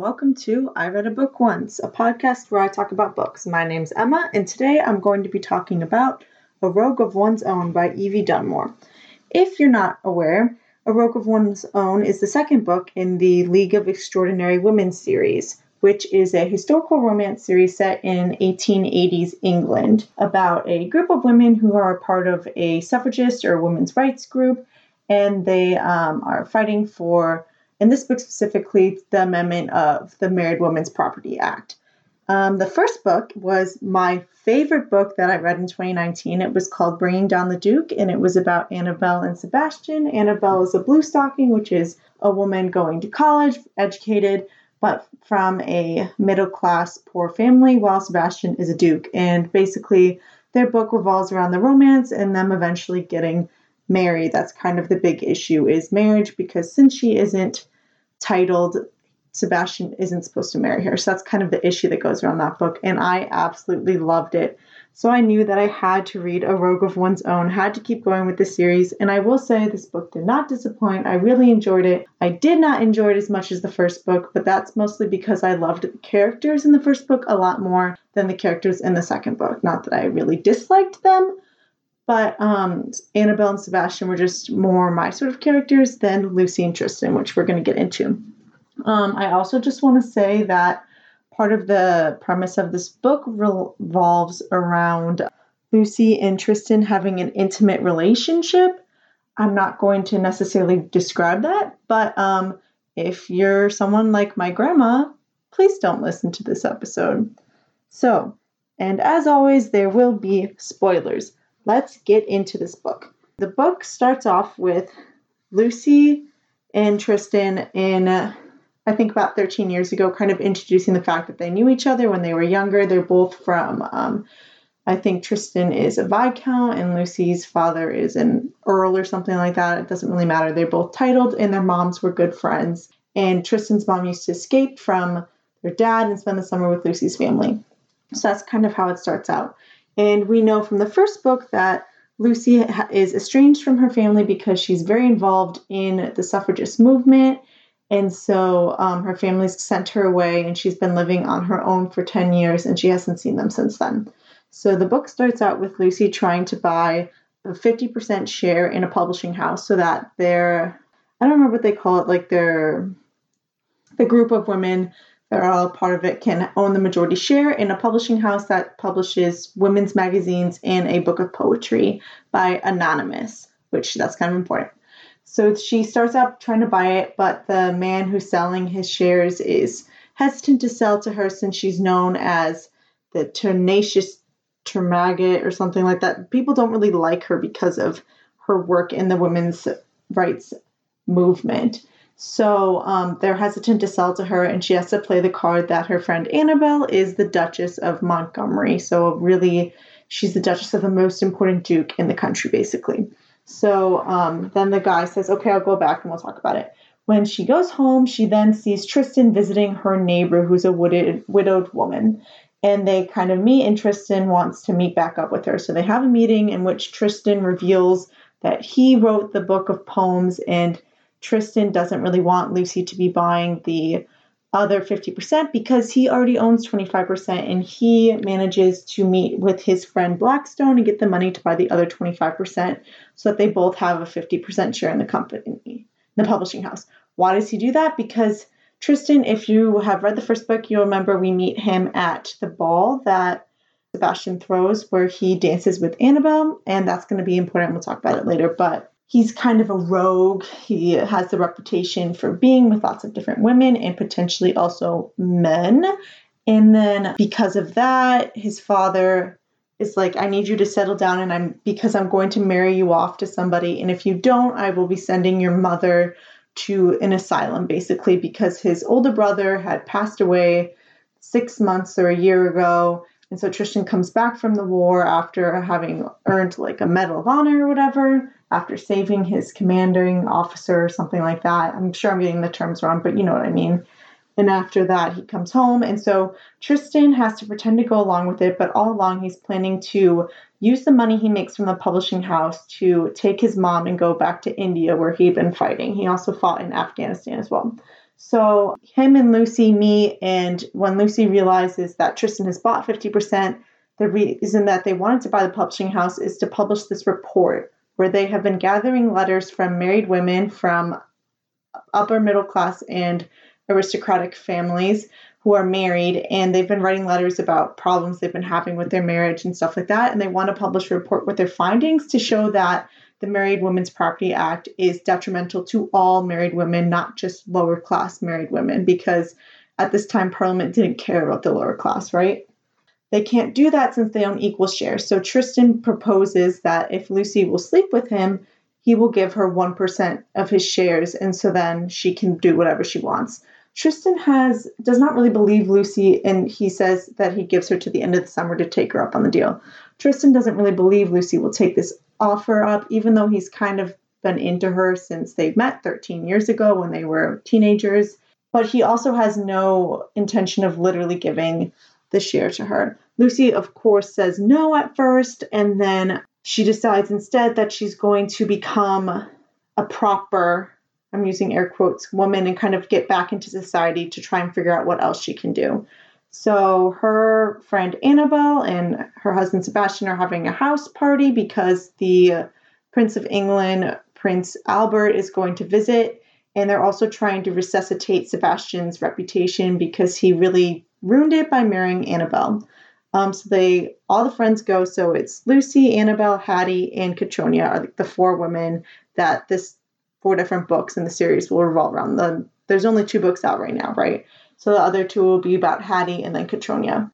welcome to I Read a Book Once, a podcast where I talk about books. My name's Emma, and today I'm going to be talking about A Rogue of One's Own by Evie Dunmore. If you're not aware, A Rogue of One's Own is the second book in the League of Extraordinary Women series, which is a historical romance series set in 1880s England about a group of women who are a part of a suffragist or women's rights group, and they um, are fighting for in this book specifically, the amendment of the Married Women's Property Act. Um, the first book was my favorite book that I read in 2019. It was called Bringing Down the Duke, and it was about Annabelle and Sebastian. Annabelle is a blue stocking, which is a woman going to college, educated, but from a middle class poor family, while Sebastian is a duke. And basically, their book revolves around the romance and them eventually getting married. That's kind of the big issue is marriage because since she isn't titled Sebastian isn't supposed to marry her. So that's kind of the issue that goes around that book. And I absolutely loved it. So I knew that I had to read A Rogue of One's Own, had to keep going with the series. And I will say this book did not disappoint. I really enjoyed it. I did not enjoy it as much as the first book, but that's mostly because I loved the characters in the first book a lot more than the characters in the second book. Not that I really disliked them, but um, Annabelle and Sebastian were just more my sort of characters than Lucy and Tristan, which we're going to get into. Um, I also just want to say that part of the premise of this book revolves around Lucy and Tristan having an intimate relationship. I'm not going to necessarily describe that, but um, if you're someone like my grandma, please don't listen to this episode. So, and as always, there will be spoilers let's get into this book. The book starts off with Lucy and Tristan in, uh, I think, about 13 years ago, kind of introducing the fact that they knew each other when they were younger. They're both from, um, I think Tristan is a Viscount and Lucy's father is an Earl or something like that. It doesn't really matter. They're both titled and their moms were good friends. And Tristan's mom used to escape from their dad and spend the summer with Lucy's family. So that's kind of how it starts out. And we know from the first book that Lucy is estranged from her family because she's very involved in the suffragist movement. And so um, her family's sent her away, and she's been living on her own for 10 years, and she hasn't seen them since then. So the book starts out with Lucy trying to buy a 50% share in a publishing house so that their, I don't remember what they call it, like their, the group of women that are all part of it can own the majority share in a publishing house that publishes women's magazines and a book of poetry by Anonymous, which that's kind of important. So she starts out trying to buy it, but the man who's selling his shares is hesitant to sell to her since she's known as the tenacious termagant or something like that. People don't really like her because of her work in the women's rights movement. So um, they're hesitant to sell to her, and she has to play the card that her friend Annabelle is the Duchess of Montgomery. So, really, she's the Duchess of the most important Duke in the country, basically. So um, then the guy says, Okay, I'll go back and we'll talk about it. When she goes home, she then sees Tristan visiting her neighbor, who's a widowed, widowed woman. And they kind of meet, and Tristan wants to meet back up with her. So they have a meeting in which Tristan reveals that he wrote the book of poems and Tristan doesn't really want Lucy to be buying the other 50% because he already owns 25% and he manages to meet with his friend Blackstone and get the money to buy the other 25% so that they both have a 50% share in the company, the publishing house. Why does he do that? Because Tristan, if you have read the first book, you'll remember we meet him at the ball that Sebastian throws where he dances with Annabelle, and that's going to be important. We'll talk about it later. But he's kind of a rogue. He has the reputation for being with lots of different women and potentially also men. And then because of that, his father is like, I need you to settle down and I'm because I'm going to marry you off to somebody. And if you don't, I will be sending your mother to an asylum basically because his older brother had passed away six months or a year ago. And so Tristan comes back from the war after having earned like a Medal of Honor or whatever after saving his commanding officer or something like that. I'm sure I'm getting the terms wrong, but you know what I mean. And after that, he comes home. And so Tristan has to pretend to go along with it, but all along, he's planning to use the money he makes from the publishing house to take his mom and go back to India where he'd been fighting. He also fought in Afghanistan as well. So him and Lucy meet, and when Lucy realizes that Tristan has bought 50%, the reason that they wanted to buy the publishing house is to publish this report where they have been gathering letters from married women from upper middle class and aristocratic families who are married and they've been writing letters about problems they've been having with their marriage and stuff like that and they want to publish a report with their findings to show that the Married Women's Property Act is detrimental to all married women, not just lower class married women, because at this time Parliament didn't care about the lower class, right? They can't do that since they own equal shares. So Tristan proposes that if Lucy will sleep with him, he will give her 1% of his shares and so then she can do whatever she wants. Tristan has does not really believe Lucy and he says that he gives her to the end of the summer to take her up on the deal. Tristan doesn't really believe Lucy will take this offer up even though he's kind of been into her since they met 13 years ago when they were teenagers, but he also has no intention of literally giving the share to her. Lucy, of course, says no at first, and then she decides instead that she's going to become a proper, I'm using air quotes, woman and kind of get back into society to try and figure out what else she can do. So her friend Annabelle and her husband Sebastian are having a house party because the Prince of England, Prince Albert, is going to visit. And they're also trying to resuscitate Sebastian's reputation because he really ruined it by marrying Annabelle. Um, so they all the friends go. So it's Lucy, Annabelle, Hattie, and Catriona are the four women that this four different books in the series will revolve around. The, there's only two books out right now, right? So the other two will be about Hattie and then Catriona.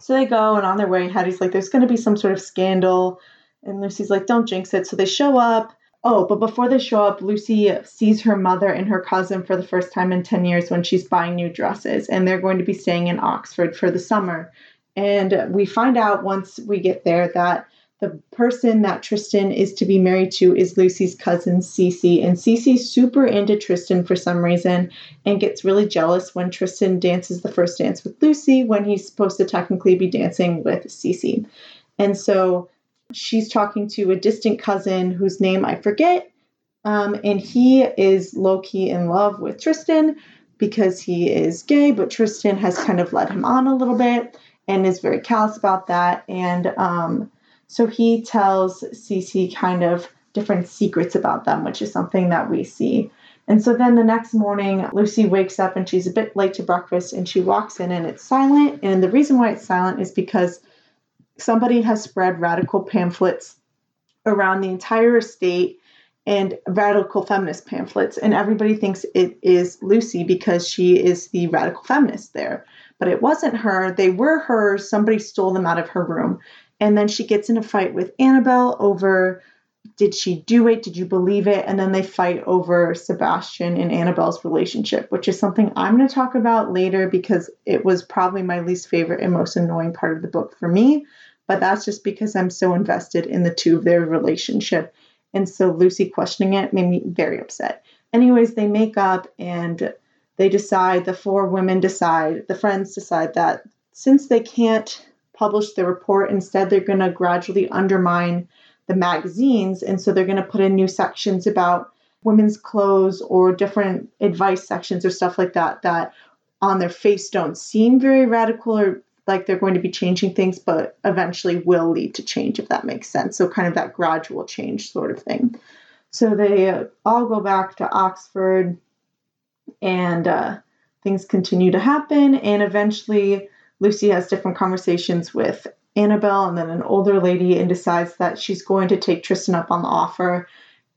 So they go and on their way, Hattie's like, there's going to be some sort of scandal. And Lucy's like, don't jinx it. So they show up. Oh, but before they show up, Lucy sees her mother and her cousin for the first time in 10 years when she's buying new dresses. And they're going to be staying in Oxford for the summer. And we find out once we get there that the person that Tristan is to be married to is Lucy's cousin Cece. And Cece's super into Tristan for some reason and gets really jealous when Tristan dances the first dance with Lucy when he's supposed to technically be dancing with Cece. And so she's talking to a distant cousin whose name I forget. Um, and he is low key in love with Tristan because he is gay, but Tristan has kind of led him on a little bit and is very callous about that. And um, so he tells Cece kind of different secrets about them, which is something that we see. And so then the next morning, Lucy wakes up and she's a bit late to breakfast and she walks in and it's silent. And the reason why it's silent is because somebody has spread radical pamphlets around the entire estate and radical feminist pamphlets. And everybody thinks it is Lucy because she is the radical feminist there but it wasn't her. They were hers. Somebody stole them out of her room. And then she gets in a fight with Annabelle over did she do it? Did you believe it? And then they fight over Sebastian and Annabelle's relationship, which is something I'm going to talk about later because it was probably my least favorite and most annoying part of the book for me. But that's just because I'm so invested in the two of their relationship. And so Lucy questioning it made me very upset. Anyways, they make up and they decide, the four women decide, the friends decide that since they can't publish the report, instead they're going to gradually undermine the magazines. And so they're going to put in new sections about women's clothes or different advice sections or stuff like that that on their face don't seem very radical or like they're going to be changing things, but eventually will lead to change, if that makes sense. So, kind of that gradual change sort of thing. So, they all go back to Oxford and uh, things continue to happen. And eventually, Lucy has different conversations with Annabelle and then an older lady and decides that she's going to take Tristan up on the offer.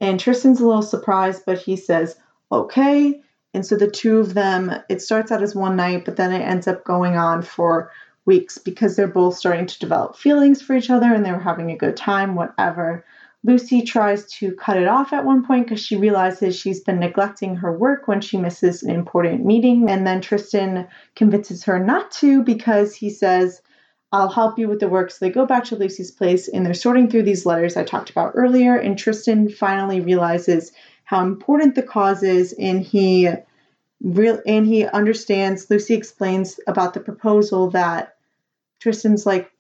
And Tristan's a little surprised, but he says, okay. And so the two of them, it starts out as one night, but then it ends up going on for weeks because they're both starting to develop feelings for each other and they're having a good time, whatever. Lucy tries to cut it off at one point because she realizes she's been neglecting her work when she misses an important meeting. And then Tristan convinces her not to because he says, I'll help you with the work. So they go back to Lucy's place and they're sorting through these letters I talked about earlier. And Tristan finally realizes how important the cause is and he real and he understands Lucy explains about the proposal that Tristan's like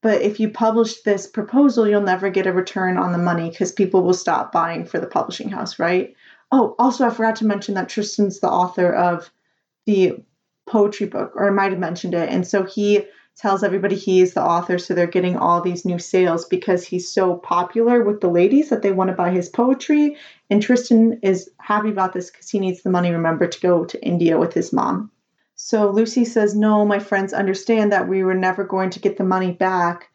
but if you publish this proposal, you'll never get a return on the money because people will stop buying for the publishing house, right? Oh, also, I forgot to mention that Tristan's the author of the poetry book, or I might have mentioned it. And so he tells everybody he is the author, so they're getting all these new sales because he's so popular with the ladies that they want to buy his poetry. And Tristan is happy about this because he needs the money, remember, to go to India with his mom. So Lucy says, No, my friends understand that we were never going to get the money back.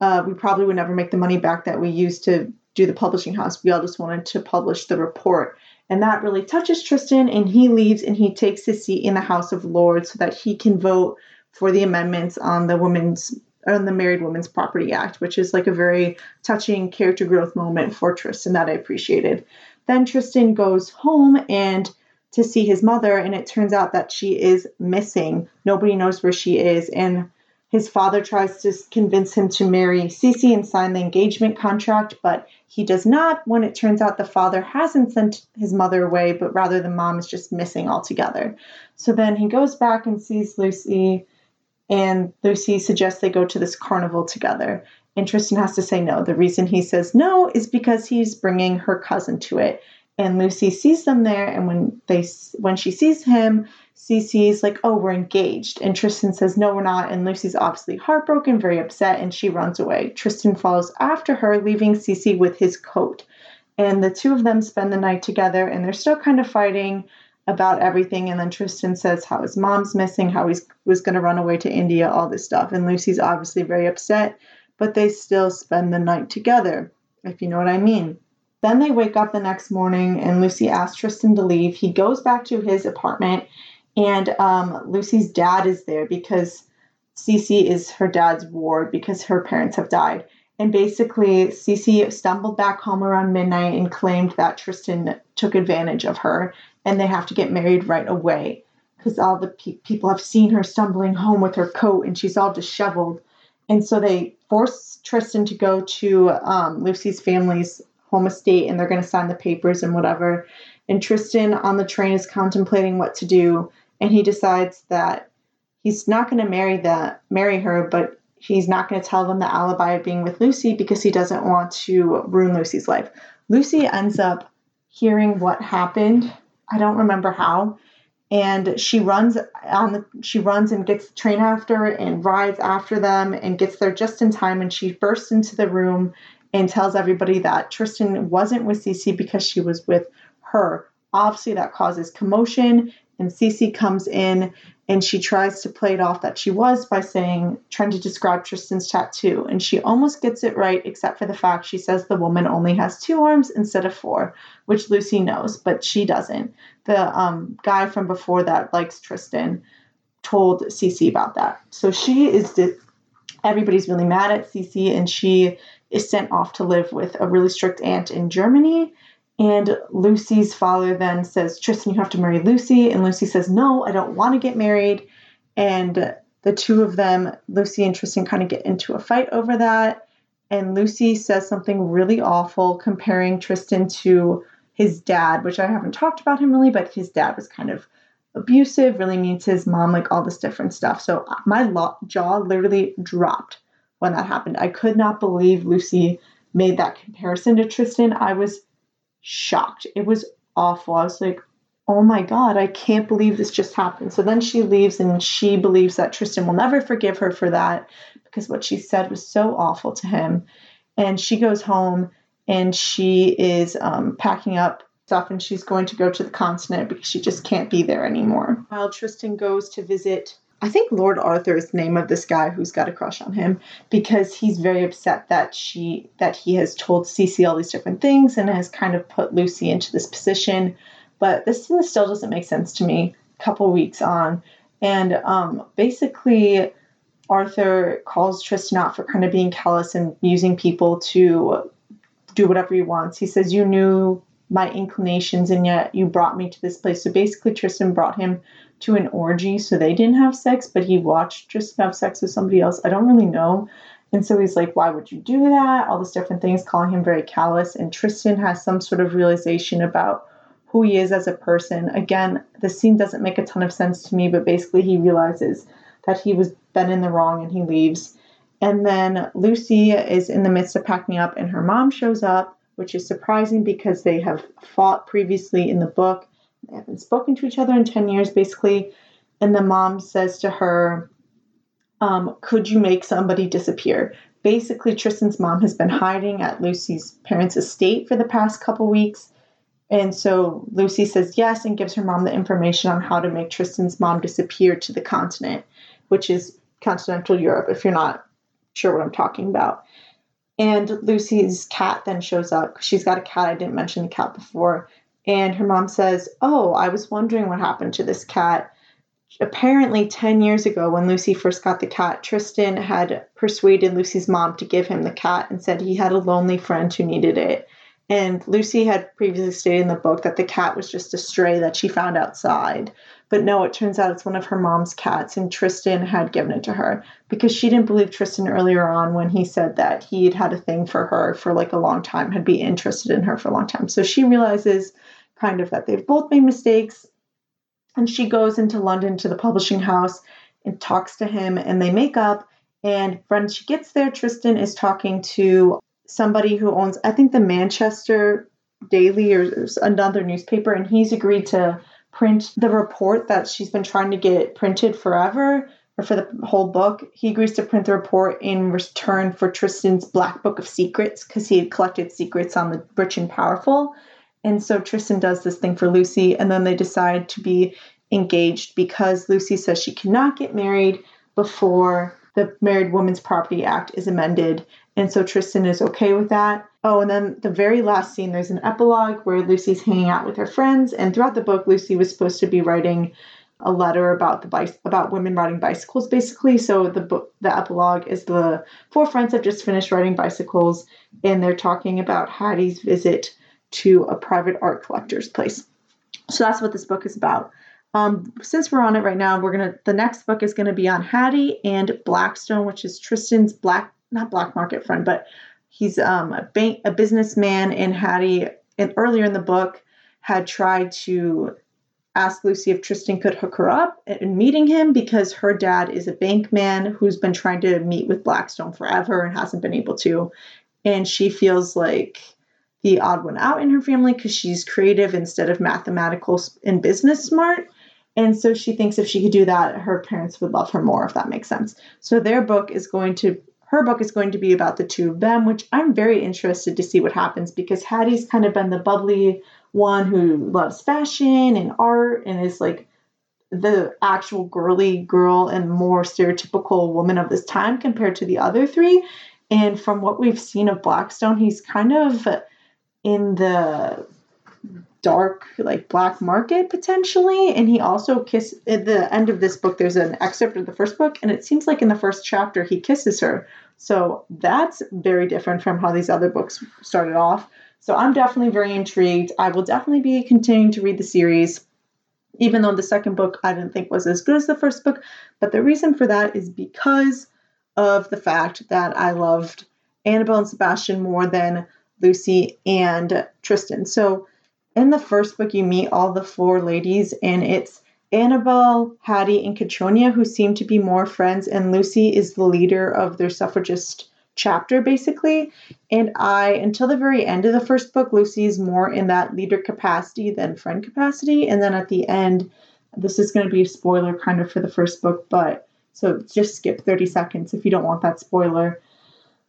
Uh, we probably would never make the money back that we used to do the publishing house. We all just wanted to publish the report. And that really touches Tristan, and he leaves and he takes his seat in the House of Lords so that he can vote for the amendments on the women's on the Married Women's Property Act, which is like a very touching character growth moment for Tristan that I appreciated. Then Tristan goes home and to see his mother, and it turns out that she is missing. Nobody knows where she is, and his father tries to convince him to marry Cece and sign the engagement contract, but he does not when it turns out the father hasn't sent his mother away, but rather the mom is just missing altogether. So then he goes back and sees Lucy, and Lucy suggests they go to this carnival together. And Tristan has to say no. The reason he says no is because he's bringing her cousin to it. And Lucy sees them there, and when they when she sees him, Cece's like, oh, we're engaged. And Tristan says, no, we're not. And Lucy's obviously heartbroken, very upset, and she runs away. Tristan follows after her, leaving Cece with his coat. And the two of them spend the night together, and they're still kind of fighting about everything. And then Tristan says how his mom's missing, how he was going to run away to India, all this stuff. And Lucy's obviously very upset, but they still spend the night together, if you know what I mean. Then they wake up the next morning, and Lucy asks Tristan to leave. He goes back to his apartment and um, Lucy's dad is there because Cece is her dad's ward because her parents have died. And basically, Cece stumbled back home around midnight and claimed that Tristan took advantage of her and they have to get married right away because all the pe- people have seen her stumbling home with her coat and she's all disheveled. And so they force Tristan to go to um, Lucy's family's home estate and they're going to sign the papers and whatever. And Tristan on the train is contemplating what to do and he decides that he's not going to marry the marry her, but he's not going to tell them the alibi of being with Lucy because he doesn't want to ruin Lucy's life. Lucy ends up hearing what happened. I don't remember how. And she runs on the she runs and gets the train after and rides after them and gets there just in time and she bursts into the room and tells everybody that Tristan wasn't with Cece because she was with her. Obviously that causes commotion and Cece comes in and she tries to play it off that she was by saying, trying to describe Tristan's tattoo. And she almost gets it right, except for the fact she says the woman only has two arms instead of four, which Lucy knows, but she doesn't. The um, guy from before that likes Tristan told Cece about that. So she is, di- everybody's really mad at Cece, and she is sent off to live with a really strict aunt in Germany and Lucy's father then says, Tristan, you have to marry Lucy. And Lucy says, No, I don't want to get married. And the two of them, Lucy and Tristan, kind of get into a fight over that. And Lucy says something really awful, comparing Tristan to his dad, which I haven't talked about him really, but his dad was kind of abusive, really mean to his mom, like all this different stuff. So uh, my jaw literally dropped when that happened. I could not believe Lucy made that comparison to Tristan. I was shocked. It was awful. I was like, oh my God, I can't believe this just happened. So then she leaves and she believes that Tristan will never forgive her for that because what she said was so awful to him. And she goes home and she is um, packing up stuff and she's going to go to the continent because she just can't be there anymore. While Tristan goes to visit I think Lord Arthur is the name of this guy who's got a crush on him because he's very upset that she that he has told Cece all these different things and has kind of put Lucy into this position. But this still doesn't make sense to me. A couple weeks on, and um, basically, Arthur calls Tristan out for kind of being callous and using people to do whatever he wants. He says, "You knew my inclinations, and yet you brought me to this place." So basically, Tristan brought him to an orgy, so they didn't have sex, but he watched Tristan have sex with somebody else. I don't really know. And so he's like, Why would you do that? All these different things, calling him very callous. And Tristan has some sort of realization about who he is as a person. Again, the scene doesn't make a ton of sense to me, but basically he realizes that he was been in the wrong and he leaves. And then Lucy is in the midst of packing up, and her mom shows up which is surprising because they have fought previously in the book. They haven't spoken to each other in 10 years, basically. And the mom says to her, um, Could you make somebody disappear? Basically, Tristan's mom has been hiding at Lucy's parents' estate for the past couple weeks. And so Lucy says yes and gives her mom the information on how to make Tristan's mom disappear to the continent, which is continental Europe, if you're not sure what I'm talking about. And Lucy's cat then shows up. She's got a cat. I didn't mention the cat before. And her mom says, Oh, I was wondering what happened to this cat. Apparently, 10 years ago, when Lucy first got the cat, Tristan had persuaded Lucy's mom to give him the cat and said he had a lonely friend who needed it. And Lucy had previously stated in the book that the cat was just a stray that she found outside. But no, it turns out it's one of her mom's cats, and Tristan had given it to her because she didn't believe Tristan earlier on when he said that he had had a thing for her for like a long time, had been interested in her for a long time. So she realizes kind of that they've both made mistakes. And she goes into London to the publishing house and talks to him, and they make up. And when she gets there, Tristan is talking to somebody who owns, I think, the Manchester Daily or another newspaper, and he's agreed to print the report that she's been trying to get printed forever or for the whole book. He agrees to print the report in return for Tristan's Black Book of Secrets because he had collected secrets on the rich and powerful. And so Tristan does this thing for Lucy, and then they decide to be engaged because Lucy says she cannot get married before the Married Women's Property Act is amended. And so Tristan is okay with that. Oh, and then the very last scene, there's an epilogue where Lucy's hanging out with her friends. And throughout the book, Lucy was supposed to be writing a letter about the bicy- about women riding bicycles, basically. So the book, the epilogue is the four friends have just finished riding bicycles, and they're talking about Hattie's visit to a private art collector's place. So that's what this book is about. Um, since we're on it right now, we're gonna the next book is gonna be on Hattie and Blackstone, which is Tristan's black not black market friend, but he's um, a bank a businessman. And Hattie, and earlier in the book, had tried to ask Lucy if Tristan could hook her up in meeting him because her dad is a bank man who's been trying to meet with Blackstone forever and hasn't been able to. And she feels like the odd one out in her family because she's creative instead of mathematical and business smart. And so she thinks if she could do that, her parents would love her more, if that makes sense. So their book is going to, her book is going to be about the two of them, which I'm very interested to see what happens because Hattie's kind of been the bubbly one who loves fashion and art and is like the actual girly girl and more stereotypical woman of this time compared to the other three. And from what we've seen of Blackstone, he's kind of in the dark like black market potentially and he also kiss at the end of this book there's an excerpt of the first book and it seems like in the first chapter he kisses her. So that's very different from how these other books started off. So i'm definitely very intrigued. I will definitely be continuing to read the series even though the second book i didn't think was as good as the first book. But the reason for that is because of the fact that i loved annabelle and sebastian more than lucy and tristan so in the first book, you meet all the four ladies, and it's Annabelle, Hattie, and Catriona who seem to be more friends, and Lucy is the leader of their suffragist chapter, basically. And I, until the very end of the first book, Lucy is more in that leader capacity than friend capacity. And then at the end, this is going to be a spoiler kind of for the first book, but so just skip 30 seconds if you don't want that spoiler.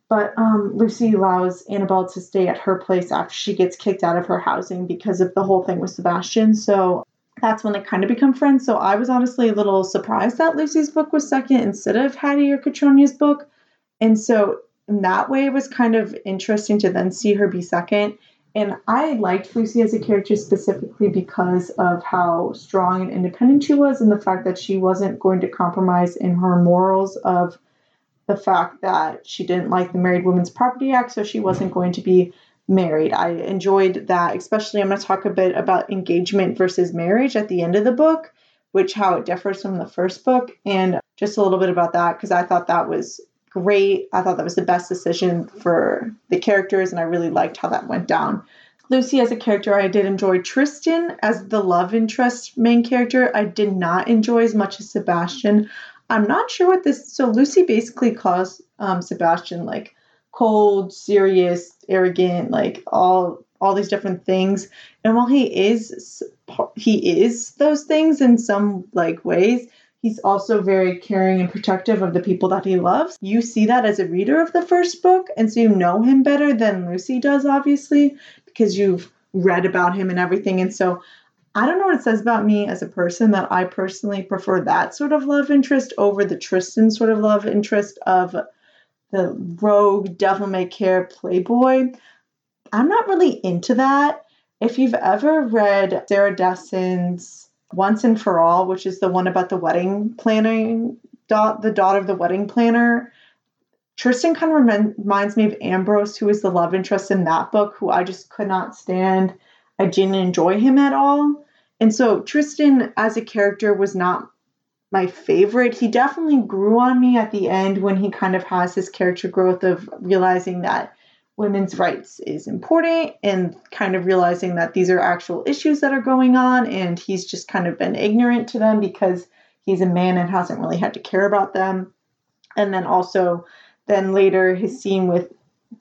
But um, Lucy allows Annabelle to stay at her place after she gets kicked out of her housing because of the whole thing with Sebastian. So that's when they kind of become friends. So I was honestly a little surprised that Lucy's book was second instead of Hattie or Catriona's book. And so in that way, it was kind of interesting to then see her be second. And I liked Lucy as a character specifically because of how strong and independent she was, and the fact that she wasn't going to compromise in her morals of the fact that she didn't like the Married Women's Property Act, so she wasn't going to be married. I enjoyed that, especially I'm going to talk a bit about engagement versus marriage at the end of the book, which how it differs from the first book, and just a little bit about that because I thought that was great. I thought that was the best decision for the characters, and I really liked how that went down. Lucy as a character, I did enjoy Tristan as the love interest main character. I did not enjoy as much as Sebastian. I'm not sure what this. So Lucy basically calls um, Sebastian like cold, serious, arrogant, like all all these different things. And while he is he is those things in some like ways, he's also very caring and protective of the people that he loves. You see that as a reader of the first book, and so you know him better than Lucy does, obviously, because you've read about him and everything. And so I don't know what it says about me as a person that I personally prefer that sort of love interest over the Tristan sort of love interest of the rogue, devil may care playboy. I'm not really into that. If you've ever read Sarah Dessen's Once and for All, which is the one about the wedding planning, dot the daughter of the wedding planner, Tristan kind of reminds me of Ambrose, who is the love interest in that book, who I just could not stand. I didn't enjoy him at all. And so Tristan as a character was not my favorite. He definitely grew on me at the end when he kind of has his character growth of realizing that women's rights is important and kind of realizing that these are actual issues that are going on and he's just kind of been ignorant to them because he's a man and hasn't really had to care about them. And then also then later his scene with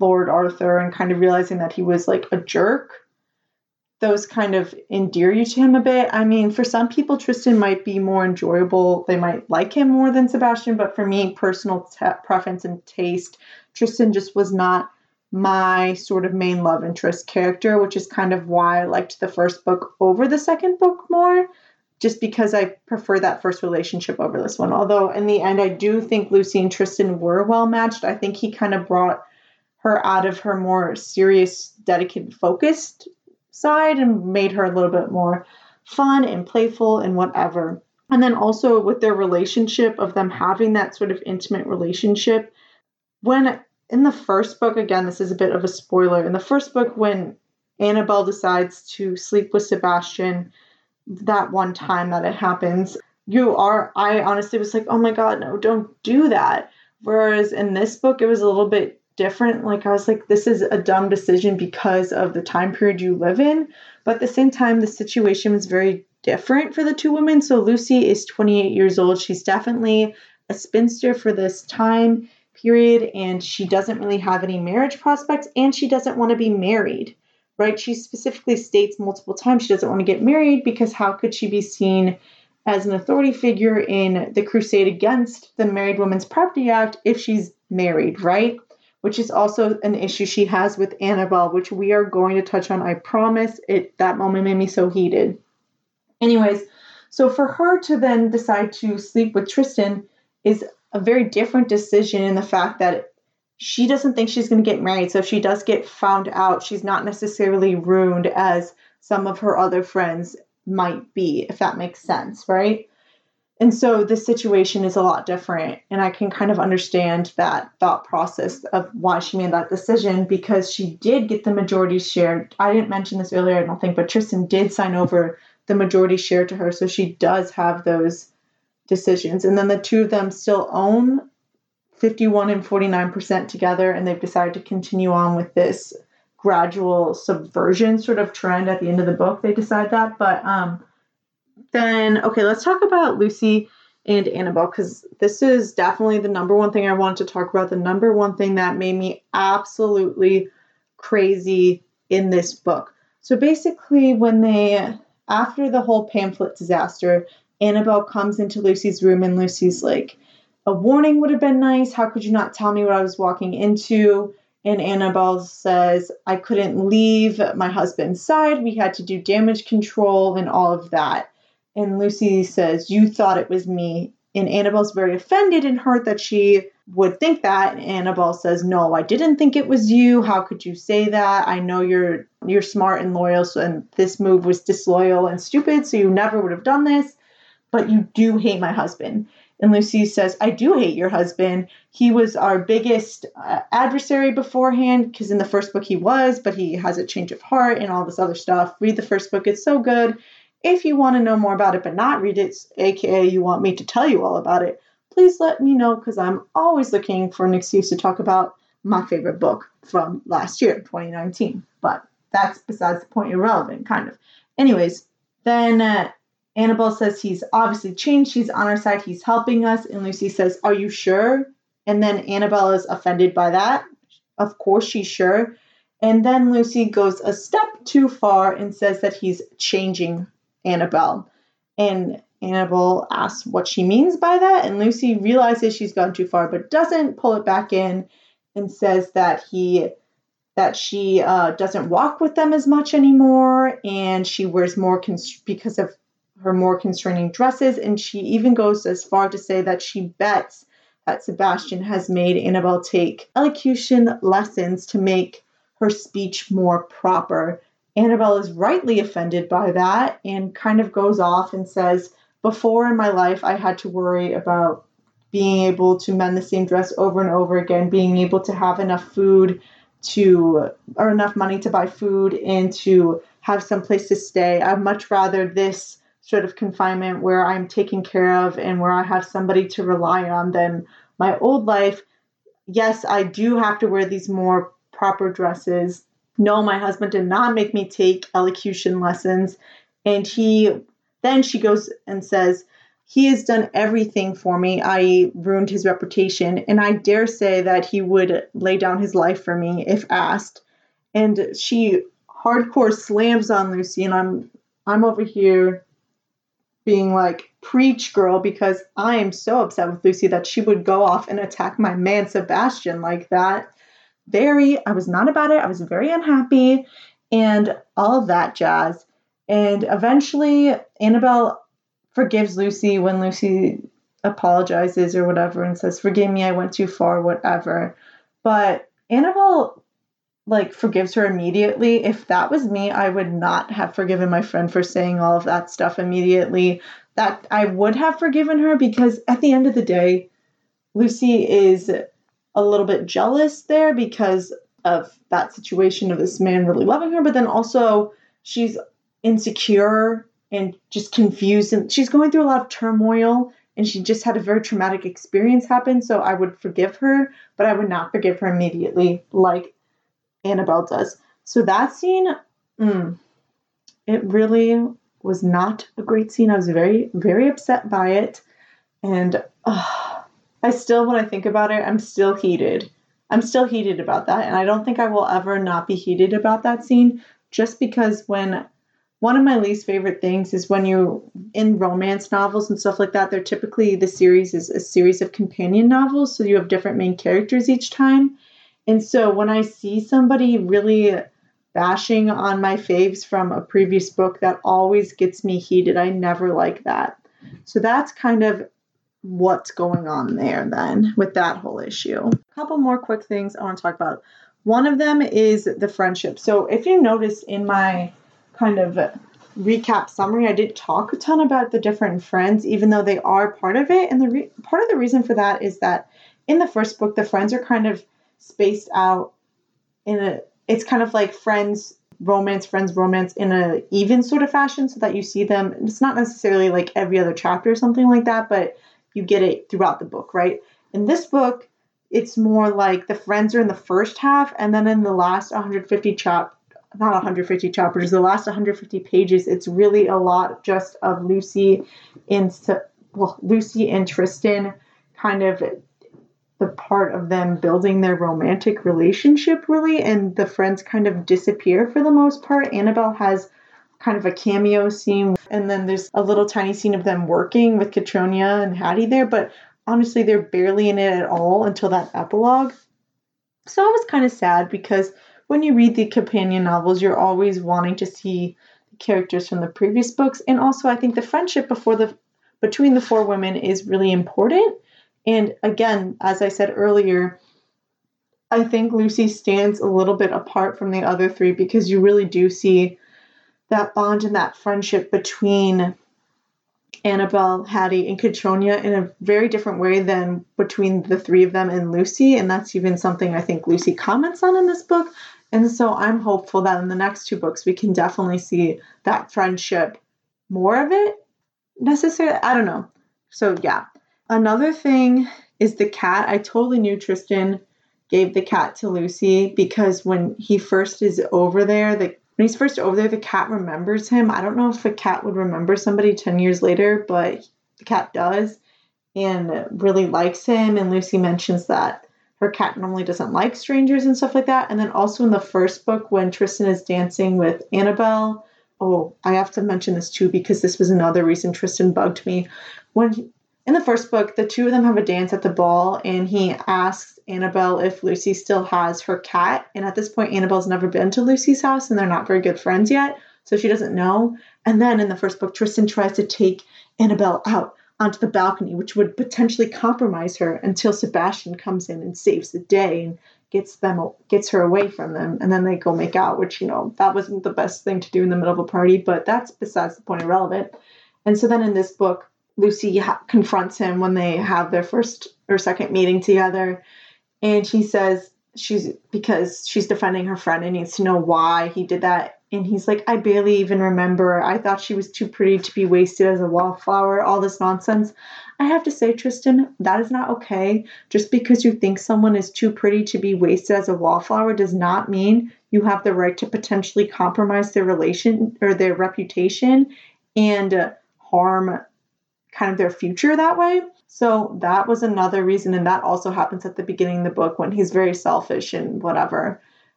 Lord Arthur and kind of realizing that he was like a jerk those kind of endear you to him a bit. I mean, for some people, Tristan might be more enjoyable. They might like him more than Sebastian, but for me, personal t- preference and taste, Tristan just was not my sort of main love interest character, which is kind of why I liked the first book over the second book more, just because I prefer that first relationship over this one. Although, in the end, I do think Lucy and Tristan were well matched. I think he kind of brought her out of her more serious, dedicated, focused side and made her a little bit more fun and playful and whatever. And then also with their relationship of them having that sort of intimate relationship. When in the first book, again, this is a bit of a spoiler. In the first book, when Annabelle decides to sleep with Sebastian, that one time that it happens, you are, I honestly was like, oh my God, no, don't do that. Whereas in this book, it was a little bit different. Like I was like, this is a dumb decision because of the time period you live in. But at the same time, the situation was very different for the two women. So Lucy is 28 years old. She's definitely a spinster for this time period, and she doesn't really have any marriage prospects, and she doesn't want to be married. Right? She specifically states multiple times she doesn't want to get married because how could she be seen as an authority figure in the crusade against the Married Women's Property Act if she's married, right? Which is also an issue she has with Annabelle, which we are going to touch on. I promise. It that moment made me so heated. Anyways, so for her to then decide to sleep with Tristan is a very different decision in the fact that she doesn't think she's going to get married. So if she does get found out, she's not necessarily ruined as some of her other friends might be, if that makes sense, right? And so the situation is a lot different. And I can kind of understand that thought process of why she made that decision because she did get the majority share. I didn't mention this earlier, I don't think, but Tristan did sign over the majority share to her. So she does have those decisions. And then the two of them still own 51 and 49% together. And they've decided to continue on with this gradual subversion sort of trend at the end of the book. They decide that. But, um, then, okay, let's talk about Lucy and Annabelle because this is definitely the number one thing I wanted to talk about. The number one thing that made me absolutely crazy in this book. So basically, when they, after the whole pamphlet disaster, Annabelle comes into Lucy's room and Lucy's like, a warning would have been nice. How could you not tell me what I was walking into? And Annabelle says, I couldn't leave my husband's side. We had to do damage control and all of that. And Lucy says, You thought it was me. And Annabelle's very offended and hurt that she would think that. And Annabelle says, No, I didn't think it was you. How could you say that? I know you're you're smart and loyal, so, and this move was disloyal and stupid, so you never would have done this. But you do hate my husband. And Lucy says, I do hate your husband. He was our biggest uh, adversary beforehand, because in the first book he was, but he has a change of heart and all this other stuff. Read the first book, it's so good. If you want to know more about it but not read it, aka you want me to tell you all about it, please let me know because I'm always looking for an excuse to talk about my favorite book from last year, 2019. But that's besides the point, irrelevant, kind of. Anyways, then uh, Annabelle says he's obviously changed. He's on our side. He's helping us. And Lucy says, Are you sure? And then Annabelle is offended by that. of course she's sure. And then Lucy goes a step too far and says that he's changing Annabelle. And Annabelle asks what she means by that, and Lucy realizes she's gone too far, but doesn't pull it back in and says that he that she uh, doesn't walk with them as much anymore, and she wears more const- because of her more constraining dresses, and she even goes as far to say that she bets that Sebastian has made Annabelle take elocution lessons to make her speech more proper. Annabelle is rightly offended by that and kind of goes off and says, Before in my life, I had to worry about being able to mend the same dress over and over again, being able to have enough food to, or enough money to buy food and to have some place to stay. I'd much rather this sort of confinement where I'm taken care of and where I have somebody to rely on than my old life. Yes, I do have to wear these more proper dresses. No, my husband did not make me take elocution lessons. And he then she goes and says, He has done everything for me. I ruined his reputation, and I dare say that he would lay down his life for me if asked. And she hardcore slams on Lucy, and I'm I'm over here being like, preach, girl, because I am so upset with Lucy that she would go off and attack my man Sebastian like that. Very, I was not about it. I was very unhappy and all of that jazz. And eventually, Annabelle forgives Lucy when Lucy apologizes or whatever and says, Forgive me, I went too far, whatever. But Annabelle like forgives her immediately. If that was me, I would not have forgiven my friend for saying all of that stuff immediately. That I would have forgiven her because at the end of the day, Lucy is a little bit jealous there because of that situation of this man really loving her, but then also she's insecure and just confused and she's going through a lot of turmoil and she just had a very traumatic experience happen. So I would forgive her, but I would not forgive her immediately like Annabelle does. So that scene, mm, it really was not a great scene. I was very, very upset by it. And I still, when I think about it, I'm still heated. I'm still heated about that. And I don't think I will ever not be heated about that scene just because when one of my least favorite things is when you're in romance novels and stuff like that, they're typically the series is a series of companion novels. So you have different main characters each time. And so when I see somebody really bashing on my faves from a previous book, that always gets me heated. I never like that. So that's kind of what's going on there then with that whole issue. A couple more quick things I want to talk about. One of them is the friendship. So if you notice in my kind of recap summary, I did talk a ton about the different friends, even though they are part of it. And the re- part of the reason for that is that in the first book, the friends are kind of spaced out in a it's kind of like friends romance friends romance in a even sort of fashion so that you see them it's not necessarily like every other chapter or something like that but you get it throughout the book right? In this book it's more like the friends are in the first half and then in the last 150 chap not 150 chapters the last 150 pages it's really a lot just of lucy and well lucy and tristan kind of the part of them building their romantic relationship really and the friends kind of disappear for the most part. Annabelle has kind of a cameo scene and then there's a little tiny scene of them working with Catriona and hattie there but honestly they're barely in it at all until that epilogue. So i was kind of sad because when you read the companion novels you're always wanting to see the characters from the previous books and also i think the friendship before the between the four women is really important. And again, as I said earlier, I think Lucy stands a little bit apart from the other three because you really do see that bond and that friendship between Annabelle, Hattie, and Catriona in a very different way than between the three of them and Lucy. And that's even something I think Lucy comments on in this book. And so I'm hopeful that in the next two books, we can definitely see that friendship, more of it necessarily. I don't know. So, yeah, Another thing is the cat. I totally knew Tristan gave the cat to Lucy because when he first is over there, the when he's first over there, the cat remembers him. I don't know if a cat would remember somebody 10 years later, but the cat does and really likes him. And Lucy mentions that her cat normally doesn't like strangers and stuff like that. And then also in the first book, when Tristan is dancing with Annabelle, oh, I have to mention this too because this was another reason Tristan bugged me. When in the first book, the two of them have a dance at the ball, and he asks Annabelle if Lucie still has her cat. And at this point, Annabelle's never been to Lucie's house, and they're not very good friends yet, so she doesn't know. And then in the first book, Tristan tries to take Annabelle out onto the balcony, which would potentially compromise her until Sebastian comes in and saves the day and gets them gets her away from them, and then they go make out. Which you know that wasn't the best thing to do in the middle of a party, but that's besides the point, irrelevant. And so then in this book, Lucie ha- confronts him when they have their first or second meeting together, and she says she's because she's defending her friend and needs to know why he did that. And he's like, I barely even remember. I thought she was too pretty to be wasted as a wallflower, all this nonsense. I have to say, Tristan, that is not okay. Just because you think someone is too pretty to be wasted as a wallflower does not mean you have the right to potentially compromise their relation or their reputation and uh, harm kind of their future that way. So that was another reason, and that also happens at the beginning of the book when he's very selfish and whatever.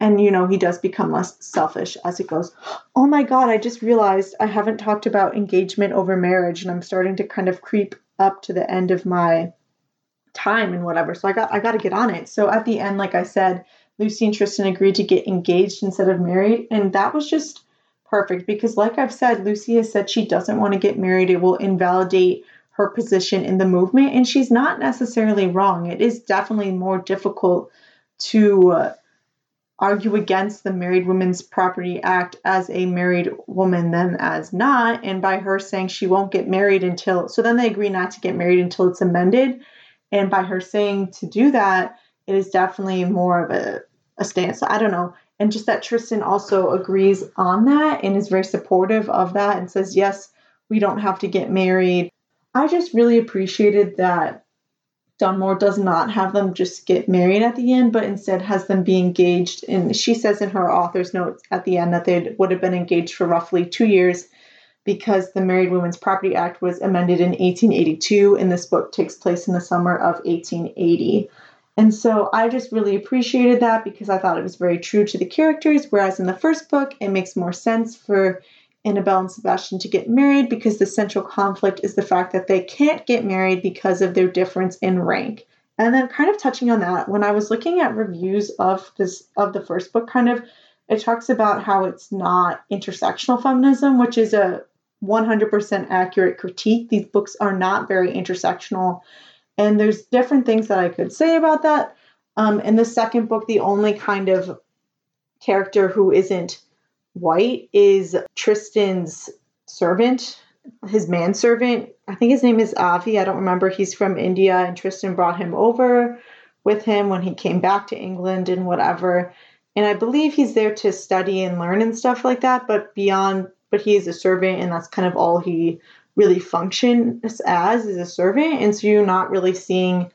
And you know, he does become less selfish as he goes. Oh my god, I just realized I haven't talked about engagement over marriage, and I'm starting to kind of creep up to the end of my time and whatever. So I got I got to get on it. So at the end, like I said, Lucie and Tristan agreed to get engaged instead of married, and that was just perfect because, like I've said, Lucie has said she doesn't want to get married. It will invalidate her position in the movement, and she's not necessarily wrong. It is definitely more difficult to uh, argue against the Married Women's Property Act as a married woman than as not. And by her saying she won't get married until, so then they agree not to get married until it's amended. And by her saying to do that, it is definitely more of a, a stance. I don't know and just that Tristan also agrees on that and is very supportive of that and says, yes, we don't have to get married. I just really appreciated that Dunmore does not have them just get married at the end, but instead has them be engaged. And she says in her author's notes at the end that they would have been engaged for roughly two years because the Married Women's Property Act was amended in 1882, and this book takes place in the summer of 1880. And so I just really appreciated that because I thought it was very true to the characters. Whereas in the first book, it makes more sense for Annabelle and Sebastian to get married because the central conflict is the fact that they can't get married because of their difference in rank. And then kind of touching on that, when I was looking at reviews of this of the first book, kind of it talks about how it's not intersectional feminism, which is a 100% accurate critique. These books are not very intersectional and there's different things that I could say about that. Um, in the second book, the only kind of character who isn't white is Tristan's servant, his manservant. I think his name is Avi. I don't remember. He's from India, and Tristan brought him over with him when he came back to England and whatever. And I believe he's there to study and learn and stuff like that. But beyond, but he is a servant, and that's kind of all he really functions as is a servant and so you're not really seeing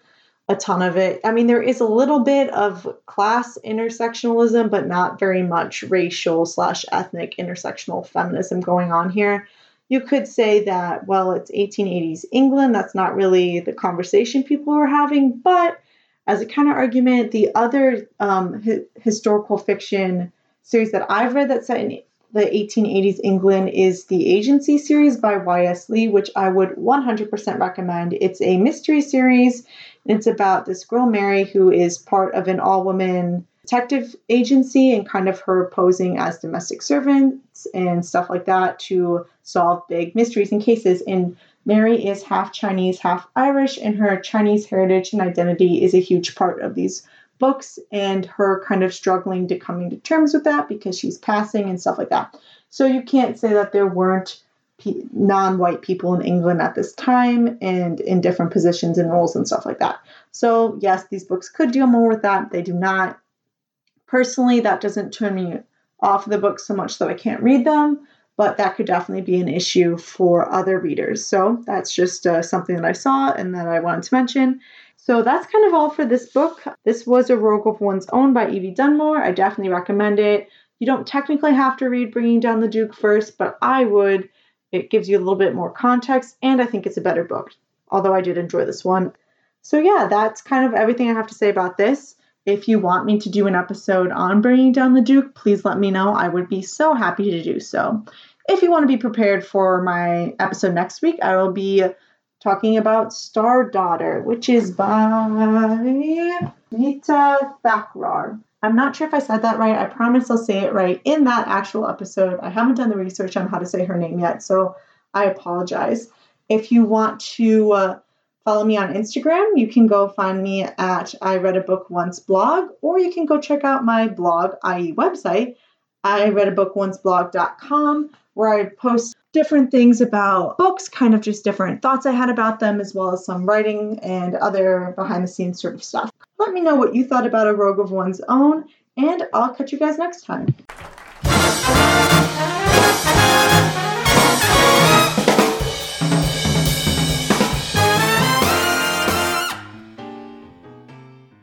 a ton of it. I mean there is a little bit of class intersectionalism but not very much racial slash ethnic intersectional feminism going on here. You could say that well it's 1880s england that's not really the conversation people are having but as a counter argument the other um, hi- historical fiction series that i've read that's set in the 1880s England is the Agency series by Y.S. Lee, which I would 100% recommend. It's a mystery series. It's about this girl, Mary, who is part of an all woman detective agency and kind of her posing as domestic servants and stuff like that to solve big mysteries and cases. And Mary is half Chinese, half Irish, and her Chinese heritage and identity is a huge part of these books and her kind of struggling to coming to terms with that because she's passing and stuff like that. So you can't say that there weren't non white people in England at this time and in different positions and roles and stuff like that. So, yes, these books could deal more with that. They do not. Personally, that doesn't turn me off the books so much that I can't read them, but that could definitely be an issue for other readers. So, that's just uh, something that I saw and that I wanted to mention. So that's kind of all for this book. This was A Rogue of One's Own by Evie Dunmore. I definitely recommend it. You don't technically have to read Bringing Down the Duke first, but I would. It gives you a little bit more context, and I think it's a better book, although I did enjoy this one. So, yeah, that's kind of everything I have to say about this. If you want me to do an episode on bringing down the Duke, please let me know. I would be so happy to do so. If you want to be prepared for my episode next week, I will be talking about Star Daughter, which is by Nita Thakrar. I'm not sure if I said that right. I promise I'll say it right in that actual episode. I haven't done the research on how to say her name yet, so I apologize. If you want to uh, follow me on Instagram, you can go find me at I Read a Book Once blog, or you can go check out my blog, i.e., website, I read a book once blog.com, where I post different things about books, kind of just different thoughts I had about them, as well as some writing and other behind the scenes sort of stuff. Let me know what you thought about A Rogue of One's Own, and I'll catch you guys next time.